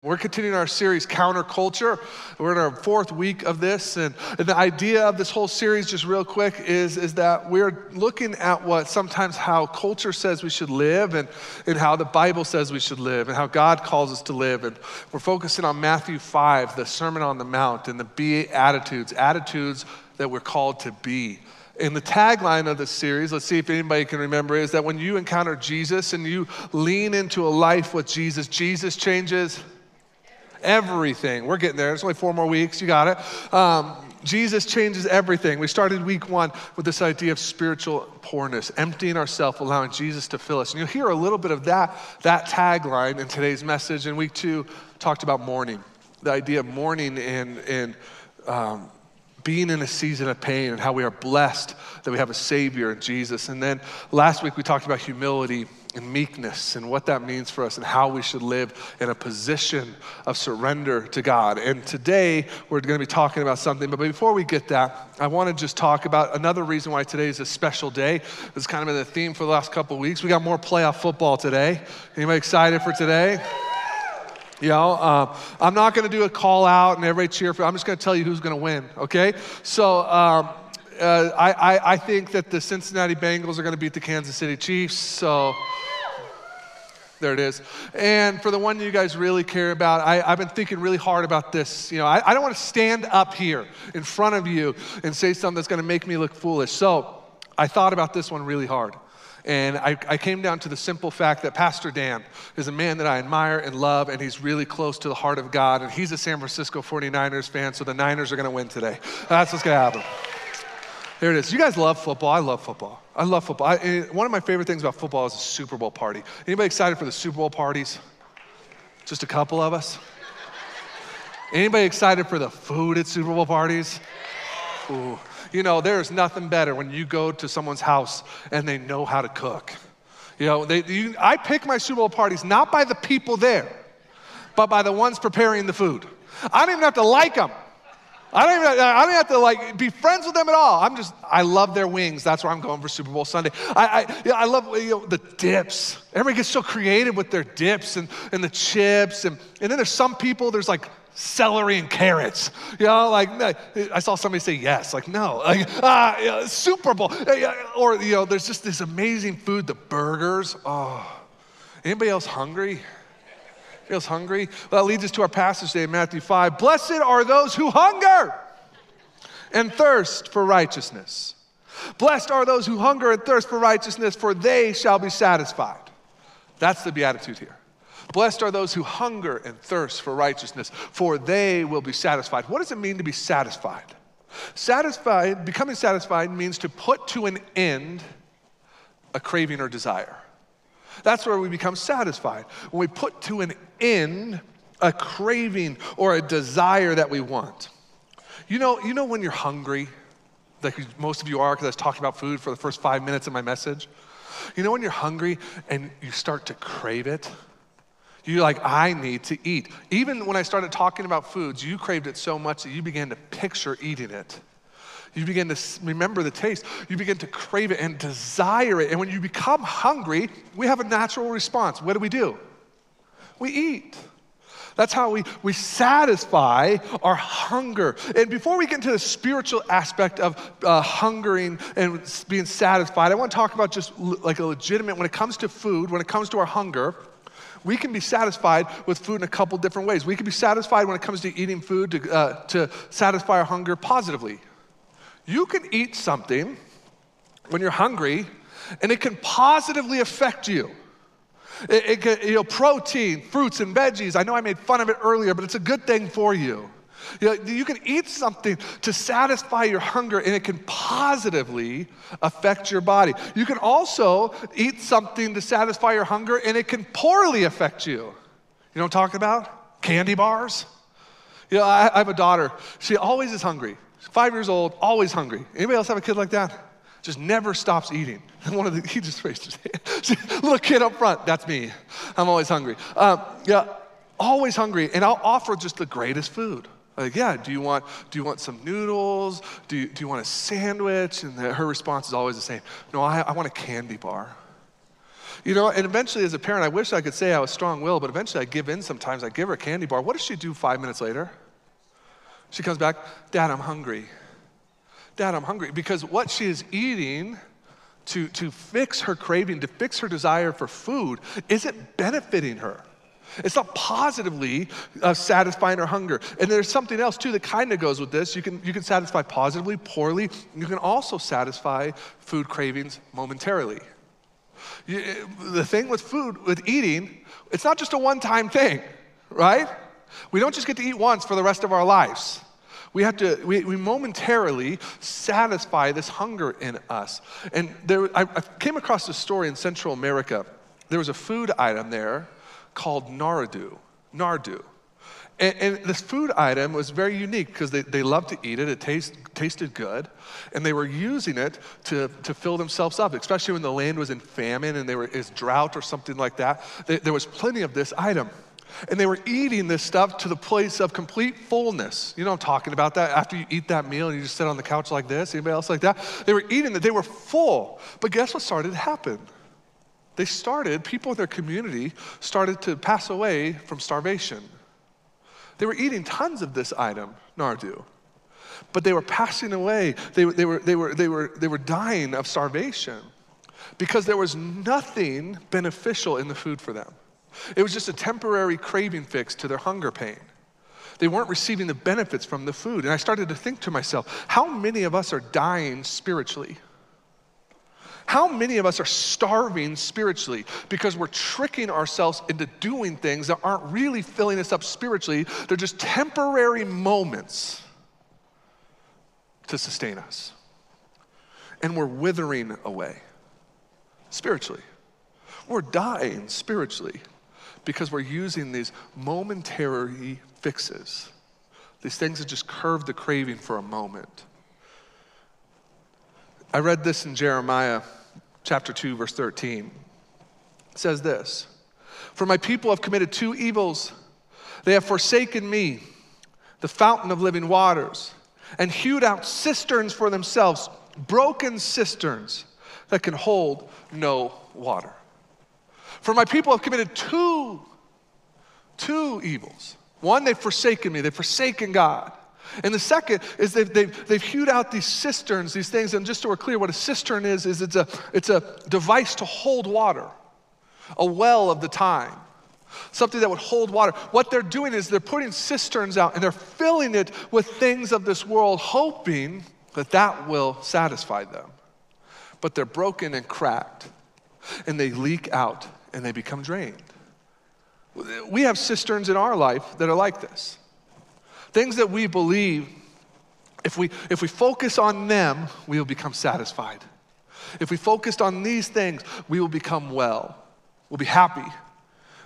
We're continuing our series, Counterculture. We're in our fourth week of this. And, and, the idea of this whole series, just real quick, is, is that we're looking at what sometimes how culture says we should live and, and how the Bible says we should live and how God calls us to live. And we're focusing on Matthew 5, the Sermon on the Mount, and the Beatitudes, attitudes attitudes that we're called to be. And the tagline of this series, let's see if anybody can remember, is that when you encounter Jesus and you lean into a life with Jesus, Jesus changes everything. We're getting there. It's only four more weeks. You got it. Um, Jesus changes everything. We started week one with this idea of spiritual poorness, emptying ourselves, allowing Jesus to fill us. And you'll hear a little bit of that, that tagline in today's message. And week two talked about mourning, the idea of mourning and, and um, being in a season of pain and how we are blessed that we have a Savior in Jesus. And then last week we talked about humility and meekness and what that means for us and how we should live in a position of surrender to God. And today we're going to be talking about something, but before we get that, I want to just talk about another reason why today is a special day. It's kind of been the theme for the last couple weeks. We got more playoff football today. Anybody excited for today? You know, uh, I'm not going to do a call out and everybody cheer for. I'm just going to tell you who's going to win. Okay, so um, uh, I, I, I think that the Cincinnati Bengals are going to beat the Kansas City Chiefs. So. There it is. And for the one you guys really care about, I, have been thinking really hard about this. You know, I, I don't want to stand up here in front of you and say something that's going to make me look foolish. So I thought about this one really hard. And I, I, came down to the simple fact that Pastor Dan is a man that I admire and love, and he's really close to the heart of God. And he's a San Francisco 49ers fan, so the Niners are going to win today. That's what's going to happen. There it is. You guys love football. I love football. I love football. I, eh, one of my favorite things about football is the Super Bowl party. Anybody excited for the Super Bowl parties? Just a couple of us. Anybody excited for the food at Super Bowl parties? Ooh. You know, there's nothing better when you go to someone's house and they know how to cook. You know, they, you, I pick my Super Bowl parties not by the people there, but by the ones preparing the food. I don't even have to like them. I don't even I don't have to like be friends with them at all. I'm just I love their wings. That's where I'm going for Super Bowl Sunday. I I, I love you know, the dips. Everybody gets so creative with their dips and, and the chips and and then there's some people there's like celery and carrots. You know, like I saw somebody say yes, like no, like ah, yeah, Super Bowl, or you know, there's just this amazing food, the burgers. Oh, anybody else hungry? Feels hungry? Well, that leads us to our passage today in Matthew 5. Blessed are those who hunger and thirst for righteousness. Blessed are those who hunger and thirst for righteousness, for they shall be satisfied. That's the beatitude here. Blessed are those who hunger and thirst for righteousness, for they will be satisfied. What does it mean to be satisfied? Satisfied, becoming satisfied means to put to an end a craving or desire. That's where we become satisfied. When we put to an end a craving or a desire that we want. You know, you know when you're hungry, like most of you are, because I was talking about food for the first five minutes of my message. You know when you're hungry and you start to crave it? You're like, I need to eat. Even when I started talking about foods, you craved it so much that you began to picture eating it. You begin to remember the taste. You begin to crave it and desire it. And when you become hungry, we have a natural response. What do we do? We eat. That's how we, we satisfy our hunger. And before we get into the spiritual aspect of uh, hungering and being satisfied, I want to talk about just l- like a legitimate, when it comes to food, when it comes to our hunger, we can be satisfied with food in a couple different ways. We can be satisfied when it comes to eating food to, uh, to satisfy our hunger positively. You can eat something when you're hungry, and it can positively affect you. It, it you know, protein, fruits, and veggies. I know I made fun of it earlier, but it's a good thing for you. You, know, you can eat something to satisfy your hunger, and it can positively affect your body. You can also eat something to satisfy your hunger, and it can poorly affect you. You know what I'm talking about? Candy bars. You know, I, I have a daughter. She always is hungry five years old, always hungry. Anybody else have a kid like that? Just never stops eating. One of the, he just raised his hand. Little kid up front, that's me. I'm always hungry. Um, yeah, always hungry. And I'll offer just the greatest food. Like, yeah, do you want, do you want some noodles? Do you, do you want a sandwich? And the, her response is always the same. No, I, I want a candy bar. You know, and eventually as a parent, I wish I could say I was strong willed, but eventually I give in sometimes. I give her a candy bar. What does she do five minutes later? She comes back, Dad, I'm hungry. Dad, I'm hungry. Because what she is eating to, to fix her craving, to fix her desire for food, isn't benefiting her. It's not positively uh, satisfying her hunger. And there's something else too that kind of goes with this. You can, you can satisfy positively, poorly. You can also satisfy food cravings momentarily. You, the thing with food, with eating, it's not just a one time thing, right? We don't just get to eat once for the rest of our lives. We have to, we, we momentarily satisfy this hunger in us. And there, I, I came across this story in Central America. There was a food item there called nardu. Nardu. And, and, this food item was very unique because they, they loved to eat it. It taste, tasted good. And they were using it to, to fill themselves up, especially when the land was in famine and there was drought or something like that. They, there was plenty of this item. And they were eating this stuff to the place of complete fullness. You know I'm talking about that? After you eat that meal and you just sit on the couch like this, anybody else like that? They were eating that, they were full. But guess what started to happen? They started, people in their community started to pass away from starvation. They were eating tons of this item, Nardu, but they were passing away. They, they, were, they, were, they, were, they were dying of starvation because there was nothing beneficial in the food for them. It was just a temporary craving fix to their hunger pain. They weren't receiving the benefits from the food. And I started to think to myself, how many of us are dying spiritually? How many of us are starving spiritually because we're tricking ourselves into doing things that aren't really filling us up spiritually? They're just temporary moments to sustain us. And we're withering away spiritually. We're dying spiritually because we're using these momentary fixes, these things that just curve the craving for a moment. I read this in Jeremiah chapter 2, verse 13. It says this For my people have committed two evils. They have forsaken me, the fountain of living waters, and hewed out cisterns for themselves, broken cisterns that can hold no water. For my people have committed two, two evils. One, they've forsaken me, they've forsaken God. And the second is they've, they've, they've hewed out these cisterns, these things. And just so we're clear, what a cistern is, is it's a, it's a device to hold water, a well of the time, something that would hold water. What they're doing is they're putting cisterns out and they're filling it with things of this world, hoping that that will satisfy them. But they're broken and cracked, and they leak out and they become drained. We have cisterns in our life that are like this. Things that we believe, if we, if we focus on them, we will become satisfied. If we focused on these things, we will become well. We'll be happy.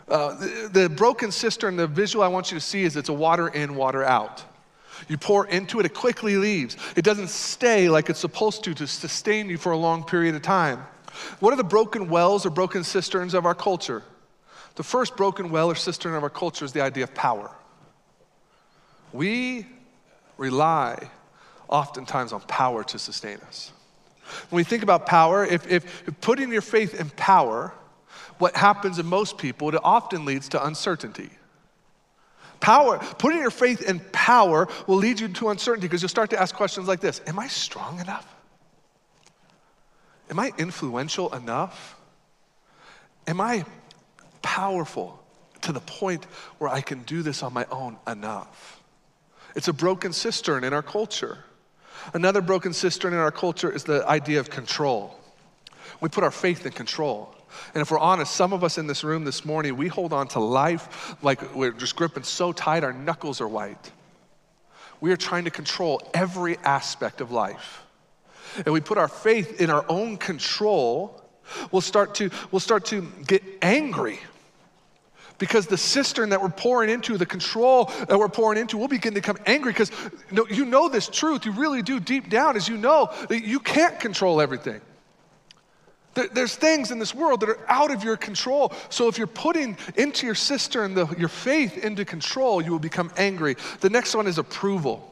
Uh, the, the broken cistern, the visual I want you to see is it's a water in, water out. You pour into it, it quickly leaves. It doesn't stay like it's supposed to to sustain you for a long period of time. What are the broken wells or broken cisterns of our culture? The first broken well or cistern of our culture is the idea of power. We rely oftentimes on power to sustain us. When we think about power, if, if, if putting your faith in power, what happens in most people, it often leads to uncertainty. Power, putting your faith in power will lead you to uncertainty because you'll start to ask questions like this Am I strong enough? Am I influential enough? Am I powerful to the point where I can do this on my own enough? It's a broken cistern in our culture. Another broken cistern in our culture is the idea of control. We put our faith in control. And if we're honest, some of us in this room this morning, we hold on to life like we're just gripping so tight our knuckles are white. We are trying to control every aspect of life. And we put our faith in our own control, we'll start to, we'll start to get angry because the cistern that we're pouring into, the control that we're pouring into, we'll begin to become angry because you know this truth. You really do deep down, as you know that you can't control everything. There's things in this world that are out of your control. So if you're putting into your cistern the, your faith into control, you will become angry. The next one is approval.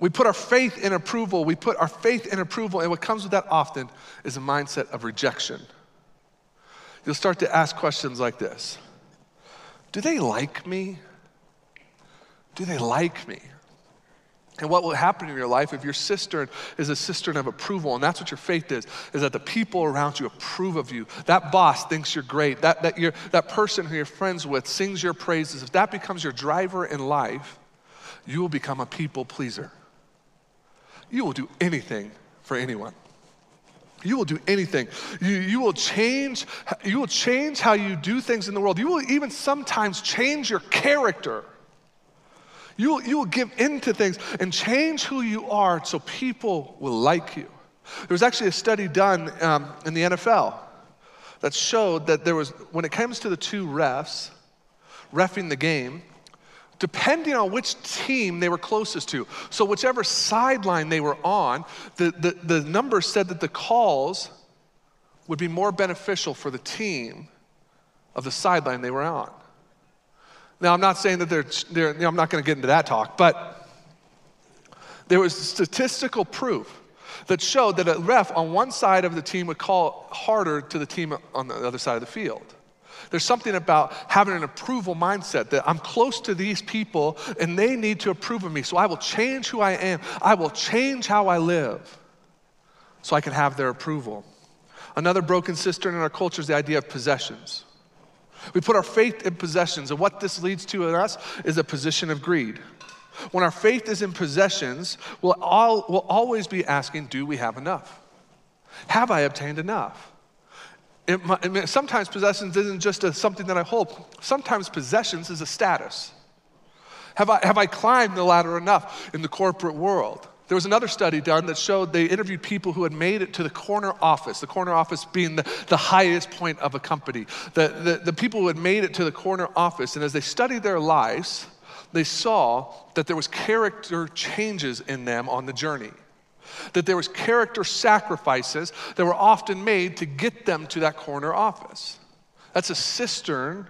We put our faith in approval. We put our faith in approval, and what comes with that often is a mindset of rejection. you'll start to ask questions like this Do they like me? Do they like me? And what will happen in your life if your cistern is a cistern of approval, and that's what your faith is, is that the people around you approve of you. That boss thinks you're great. That, that, you're, that person who you're friends with sings your praises. If that becomes your driver in life, you will become a people pleaser. You will do anything for anyone. You will do anything. You, you, will change, you will change how you do things in the world. You will even sometimes change your character you will, you will give in to things and change who you are so people will like you. There was actually a study done um, in the NFL that showed that there was, when it comes to the two refs, refing the game, depending on which team they were closest to. So, whichever sideline they were on, the, the, the numbers said that the calls would be more beneficial for the team of the sideline they were on. Now, I'm not saying that they're, they're you know, I'm not going to get into that talk, but there was statistical proof that showed that a ref on one side of the team would call harder to the team on the other side of the field. There's something about having an approval mindset that I'm close to these people and they need to approve of me. So I will change who I am. I will change how I live so I can have their approval. Another broken cistern in our culture is the idea of possessions. We put our faith in possessions, and what this leads to in us is a position of greed. When our faith is in possessions, we'll, all, we'll always be asking, Do we have enough? Have I obtained enough? It, sometimes possessions isn't just a, something that I hold, sometimes possessions is a status. Have I, have I climbed the ladder enough in the corporate world? There was another study done that showed they interviewed people who had made it to the corner office, the corner office being the, the highest point of a company. The, the, the people who had made it to the corner office, and as they studied their lives, they saw that there was character changes in them on the journey. That there was character sacrifices that were often made to get them to that corner office. That's a cistern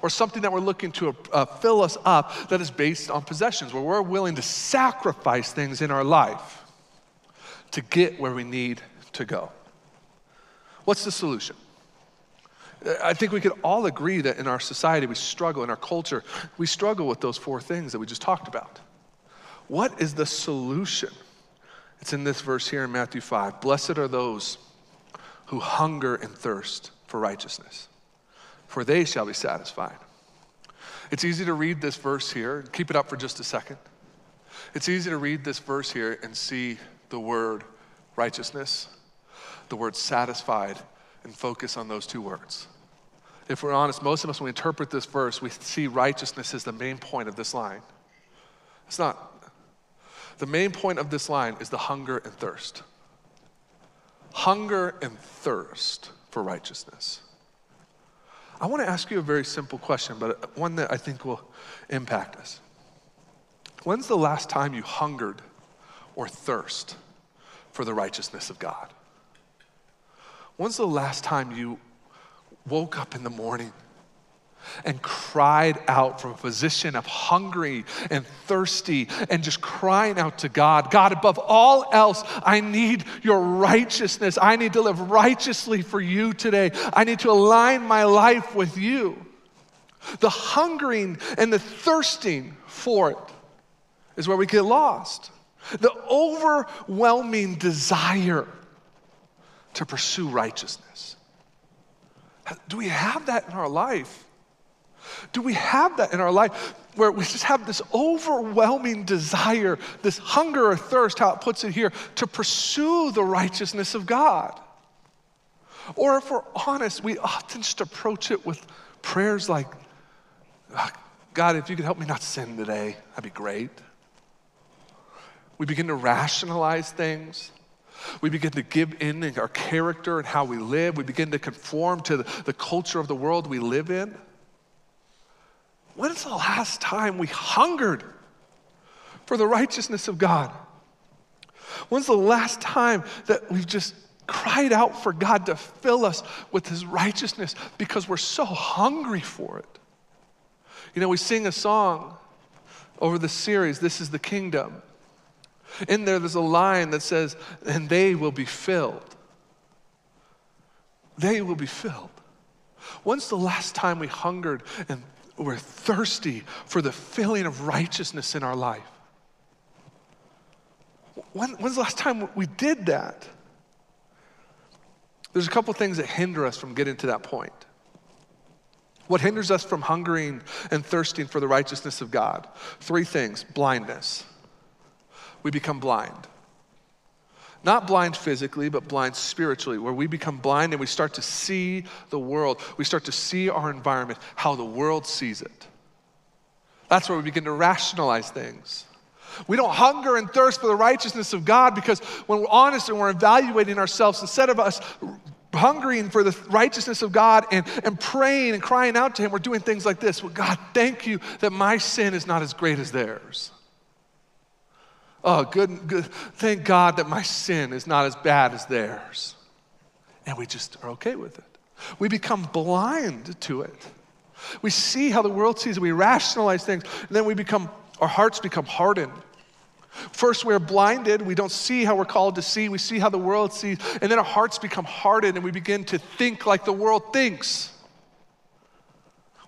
or something that we're looking to uh, fill us up that is based on possessions, where we're willing to sacrifice things in our life to get where we need to go. What's the solution? I think we could all agree that in our society we struggle, in our culture, we struggle with those four things that we just talked about. What is the solution? It's in this verse here in Matthew 5. Blessed are those who hunger and thirst for righteousness for they shall be satisfied. It's easy to read this verse here, keep it up for just a second. It's easy to read this verse here and see the word righteousness, the word satisfied, and focus on those two words. If we're honest, most of us, when we interpret this verse, we see righteousness as the main point of this line. It's not. The main point of this line is the hunger and thirst. Hunger and thirst for righteousness. I want to ask you a very simple question, but one that I think will impact us. When's the last time you hungered or thirst for the righteousness of God? When's the last time you woke up in the morning and cried out from a position of hungry and thirsty and just crying out to God God, above all else, I need your righteousness. I need to live righteously for you today. I need to align my life with you. The hungering and the thirsting for it is where we get lost. The overwhelming desire to pursue righteousness. Do we have that in our life? Do we have that in our life where we just have this overwhelming desire, this hunger or thirst, how it puts it here, to pursue the righteousness of God? Or if we're honest, we often just approach it with prayers like, ah, God, if you could help me not sin today, that'd be great. We begin to rationalize things. We begin to give in our character and how we live. We begin to conform to the, the culture of the world we live in. When's the last time we hungered for the righteousness of God? When's the last time that we've just cried out for God to fill us with His righteousness because we're so hungry for it? You know, we sing a song over the series, This is the Kingdom. In there, there's a line that says, And they will be filled. They will be filled. When's the last time we hungered and were thirsty for the filling of righteousness in our life? When, when's the last time we did that? There's a couple things that hinder us from getting to that point. What hinders us from hungering and thirsting for the righteousness of God? Three things blindness. We become blind. Not blind physically, but blind spiritually, where we become blind and we start to see the world. We start to see our environment, how the world sees it. That's where we begin to rationalize things. We don't hunger and thirst for the righteousness of God because when we're honest and we're evaluating ourselves, instead of us hungering for the righteousness of God and, and praying and crying out to Him, we're doing things like this. Well, God, thank you that my sin is not as great as theirs. Oh, good, good. Thank God that my sin is not as bad as theirs. And we just are okay with it. We become blind to it. We see how the world sees it. We rationalize things. And then we become, our hearts become hardened. First, we're blinded. We don't see how we're called to see. We see how the world sees. And then our hearts become hardened and we begin to think like the world thinks.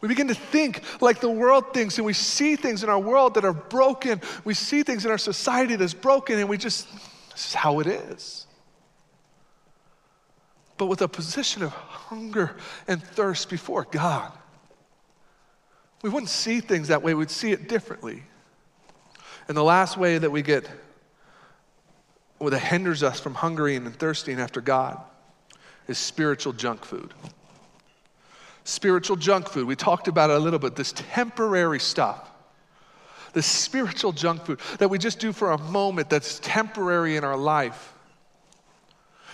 We begin to think like the world thinks, and we see things in our world that are broken. We see things in our society that's broken, and we just, this is how it is. But with a position of hunger and thirst before God, we wouldn't see things that way, we'd see it differently. And the last way that we get, or that hinders us from hungering and thirsting after God, is spiritual junk food spiritual junk food. We talked about it a little bit, this temporary stuff. This spiritual junk food that we just do for a moment that's temporary in our life.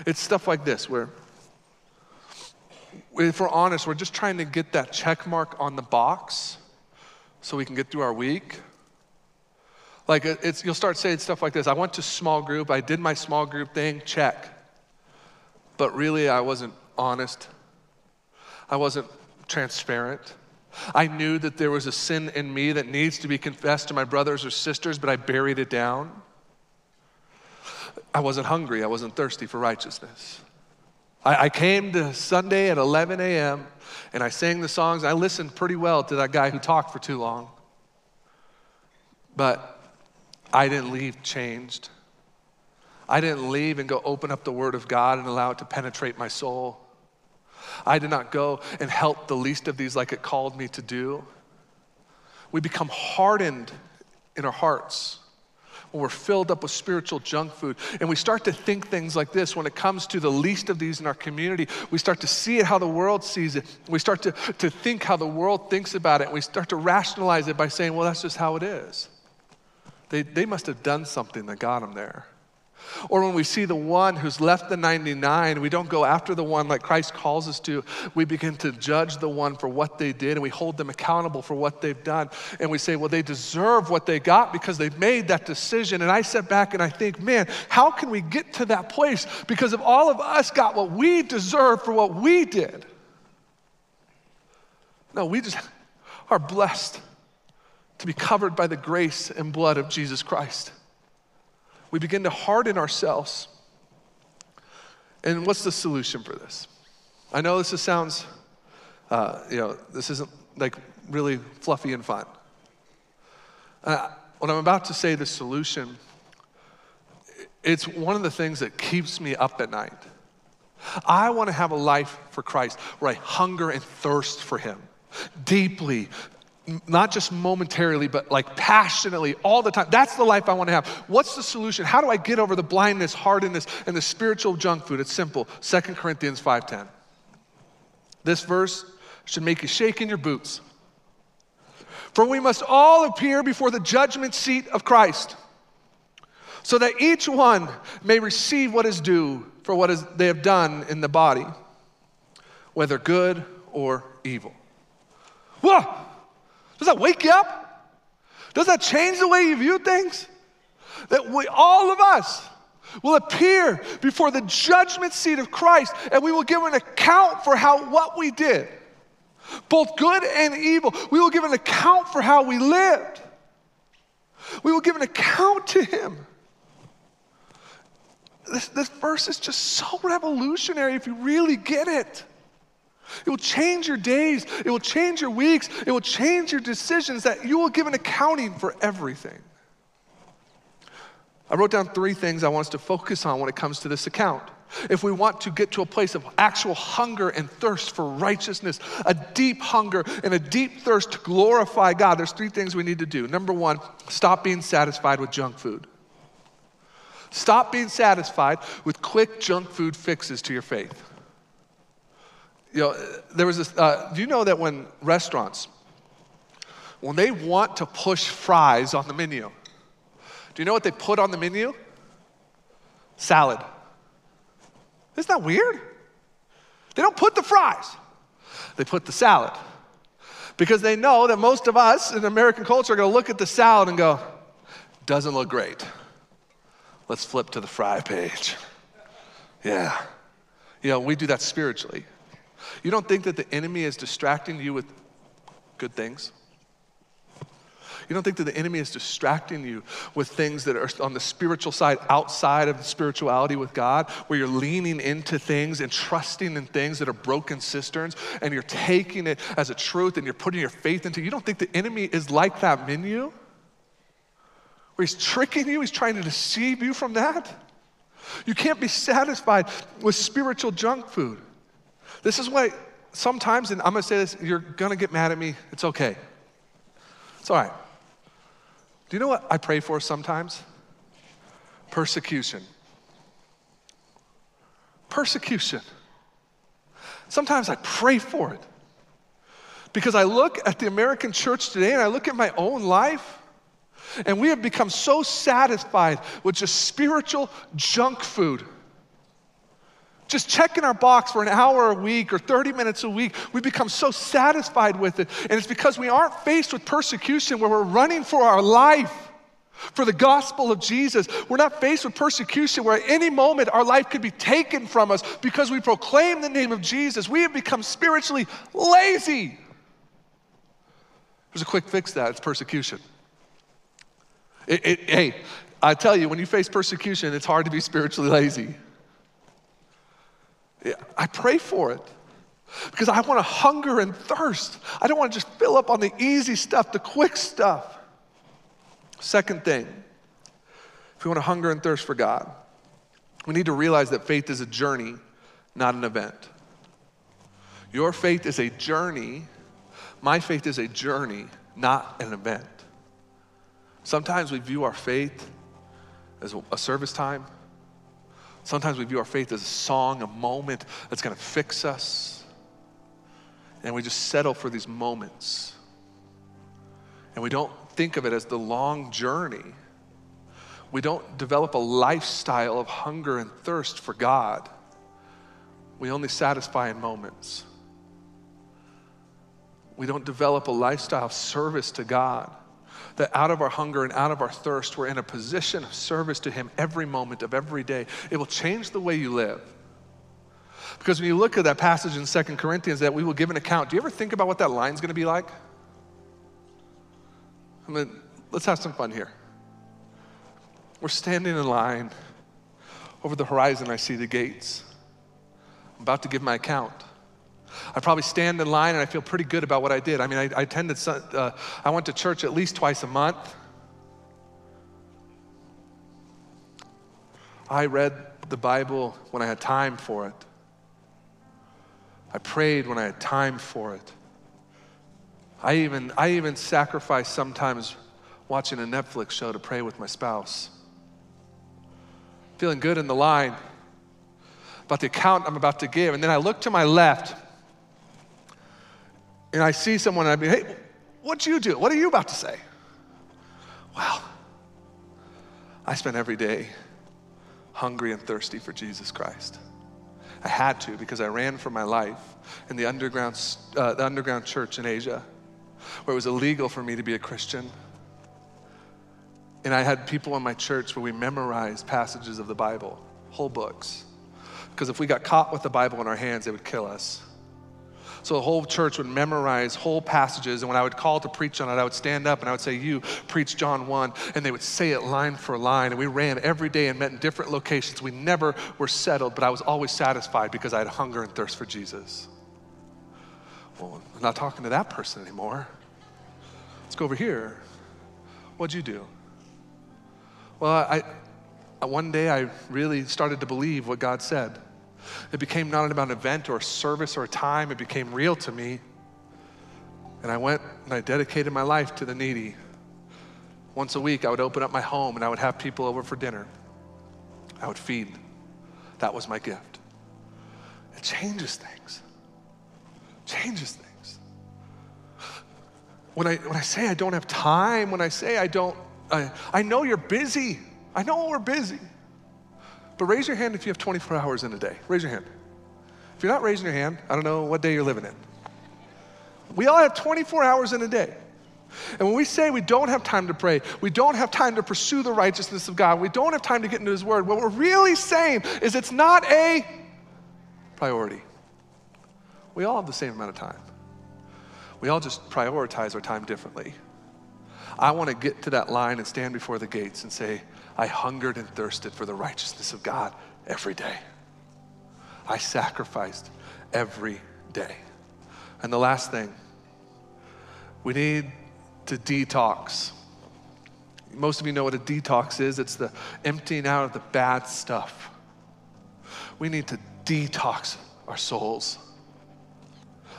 It's stuff like this where, if we're honest, we're just trying to get that check mark on the box so we can get through our week. Like it's, you'll start saying stuff like this I went to small group, I did my small group thing, check. But really, I wasn't honest. I wasn't transparent. I knew that there was a sin in me that needs to be confessed to my brothers or sisters, but I buried it down. I wasn't hungry, I wasn't thirsty for righteousness. I, I came to Sunday at 11 a.m. and I sang the songs. I listened pretty well to that guy who talked for too long. But I didn't leave changed. I didn't leave and go open up the Word of God and allow it to penetrate my soul. I did not go and help the least of these like it called me to do. We become hardened in our hearts when we're filled up with spiritual junk food. And we start to think things like this when it comes to the least of these in our community. We start to see it how the world sees it. We start to, to think how the world thinks about it. And we start to rationalize it by saying, well, that's just how it is. They, they must have done something that got them there. Or when we see the one who's left the 99, we don't go after the one like Christ calls us to. We begin to judge the one for what they did and we hold them accountable for what they've done. And we say, well, they deserve what they got because they've made that decision. And I sit back and I think, man, how can we get to that place? Because if all of us got what we deserve for what we did, no, we just are blessed to be covered by the grace and blood of Jesus Christ we begin to harden ourselves. And what's the solution for this? I know this sounds, uh, you know, this isn't like really fluffy and fun. Uh, when I'm about to say the solution, it's one of the things that keeps me up at night. I want to have a life for Christ where I hunger and thirst for Him deeply, not just momentarily, but like passionately all the time. That's the life I want to have. What's the solution? How do I get over the blindness, hardness, and the spiritual junk food? It's simple. 2 Corinthians 5:10. This verse should make you shake in your boots. For we must all appear before the judgment seat of Christ, so that each one may receive what is due for what is, they have done in the body, whether good or evil. Whoa! Does that wake you up? Does that change the way you view things? That we, all of us, will appear before the judgment seat of Christ and we will give an account for how what we did. Both good and evil. We will give an account for how we lived. We will give an account to him. This, this verse is just so revolutionary if you really get it. It will change your days. It will change your weeks. It will change your decisions that you will give an accounting for everything. I wrote down three things I want us to focus on when it comes to this account. If we want to get to a place of actual hunger and thirst for righteousness, a deep hunger and a deep thirst to glorify God, there's three things we need to do. Number one, stop being satisfied with junk food. Stop being satisfied with quick junk food fixes to your faith. You know, there was this, uh, do you know that when restaurants, when they want to push fries on the menu, do you know what they put on the menu? Salad. Isn't that weird? They don't put the fries, they put the salad. Because they know that most of us in American culture are gonna look at the salad and go, doesn't look great. Let's flip to the fry page. Yeah. You know, we do that spiritually. You don't think that the enemy is distracting you with good things? You don't think that the enemy is distracting you with things that are on the spiritual side, outside of spirituality with God, where you're leaning into things and trusting in things that are broken cisterns and you're taking it as a truth and you're putting your faith into. it. You don't think the enemy is like that menu? Where he's tricking you, he's trying to deceive you from that? You can't be satisfied with spiritual junk food. This is why sometimes, and I'm gonna say this, you're gonna get mad at me. It's okay. It's all right. Do you know what I pray for sometimes? Persecution. Persecution. Sometimes I pray for it. Because I look at the American church today and I look at my own life, and we have become so satisfied with just spiritual junk food just checking our box for an hour a week or 30 minutes a week, we become so satisfied with it. And it's because we aren't faced with persecution where we're running for our life for the gospel of Jesus. We're not faced with persecution where at any moment our life could be taken from us because we proclaim the name of Jesus. We have become spiritually lazy. There's a quick fix that it's persecution. It, it, hey, I tell you, when you face persecution, it's hard to be spiritually lazy. I pray for it because I want to hunger and thirst. I don't want to just fill up on the easy stuff, the quick stuff. Second thing, if we want to hunger and thirst for God, we need to realize that faith is a journey, not an event. Your faith is a journey. My faith is a journey, not an event. Sometimes we view our faith as a service time. Sometimes we view our faith as a song, a moment that's going to fix us. And we just settle for these moments. And we don't think of it as the long journey. We don't develop a lifestyle of hunger and thirst for God. We only satisfy in moments. We don't develop a lifestyle of service to God that out of our hunger and out of our thirst, we're in a position of service to Him every moment of every day. It will change the way you live. Because when you look at that passage in Second Corinthians that we will give an account, do you ever think about what that line's gonna be like? I mean, let's have some fun here. We're standing in line. Over the horizon, I see the gates. I'm about to give my account. I probably stand in line and I feel pretty good about what I did. I mean, I, I attended, uh, I went to church at least twice a month. I read the Bible when I had time for it. I prayed when I had time for it. I even, I even sacrificed sometimes watching a Netflix show to pray with my spouse. Feeling good in the line about the account I'm about to give. And then I look to my left and I see someone and I be, hey, what'd you do? What are you about to say? Well, I spent every day hungry and thirsty for Jesus Christ. I had to because I ran for my life in the underground, uh, the underground church in Asia where it was illegal for me to be a Christian. And I had people in my church where we memorized passages of the Bible, whole books. Because if we got caught with the Bible in our hands, they would kill us. So the whole church would memorize whole passages. And when I would call to preach on it, I would stand up and I would say, You preach John 1. And they would say it line for line. And we ran every day and met in different locations. We never were settled, but I was always satisfied because I had hunger and thirst for Jesus. Well, I'm not talking to that person anymore. Let's go over here. What'd you do? Well, I, I, one day I really started to believe what God said. It became not about an event or a service or a time, it became real to me. And I went and I dedicated my life to the needy. Once a week, I would open up my home and I would have people over for dinner. I would feed. That was my gift. It changes things. Changes things. When I, when I say I don't have time, when I say I don't, I, I know you're busy. I know we're busy. But raise your hand if you have 24 hours in a day. Raise your hand. If you're not raising your hand, I don't know what day you're living in. We all have 24 hours in a day. And when we say we don't have time to pray, we don't have time to pursue the righteousness of God, we don't have time to get into His Word, what we're really saying is it's not a priority. We all have the same amount of time. We all just prioritize our time differently. I want to get to that line and stand before the gates and say, I hungered and thirsted for the righteousness of God every day. I sacrificed every day. And the last thing, we need to detox. Most of you know what a detox is it's the emptying out of the bad stuff. We need to detox our souls.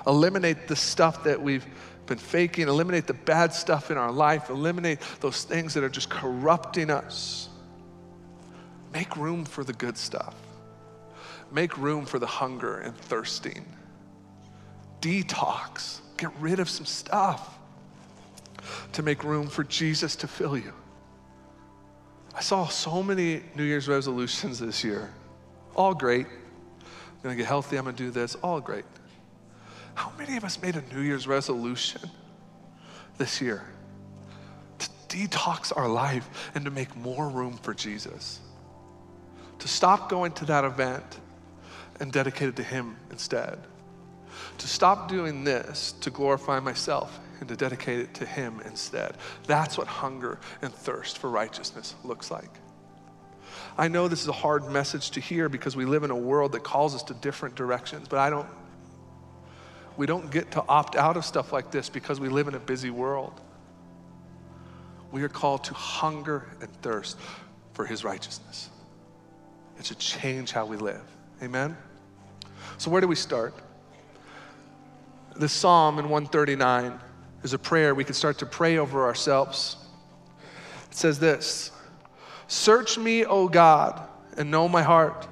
Eliminate the stuff that we've been faking, eliminate the bad stuff in our life, eliminate those things that are just corrupting us. Make room for the good stuff. Make room for the hunger and thirsting. Detox. Get rid of some stuff to make room for Jesus to fill you. I saw so many New Year's resolutions this year. All great. I'm gonna get healthy, I'm gonna do this, all great. How many of us made a New Year's resolution this year to detox our life and to make more room for Jesus? To stop going to that event and dedicate it to Him instead. To stop doing this to glorify myself and to dedicate it to Him instead. That's what hunger and thirst for righteousness looks like. I know this is a hard message to hear because we live in a world that calls us to different directions, but I don't, we don't get to opt out of stuff like this because we live in a busy world. We are called to hunger and thirst for His righteousness. It should change how we live. Amen? So, where do we start? This psalm in 139 is a prayer we can start to pray over ourselves. It says this Search me, O God, and know my heart.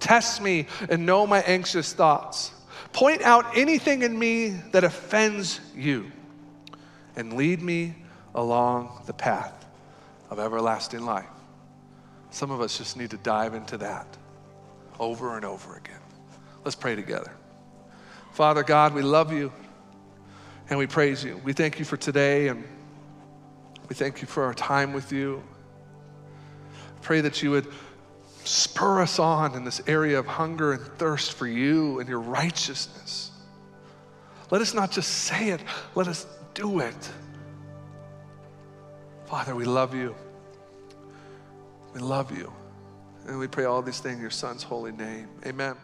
Test me and know my anxious thoughts. Point out anything in me that offends you, and lead me along the path of everlasting life. Some of us just need to dive into that over and over again. Let's pray together. Father God, we love you and we praise you. We thank you for today and we thank you for our time with you. Pray that you would spur us on in this area of hunger and thirst for you and your righteousness. Let us not just say it, let us do it. Father, we love you. We love you. And we pray all these things in your Son's holy name. Amen.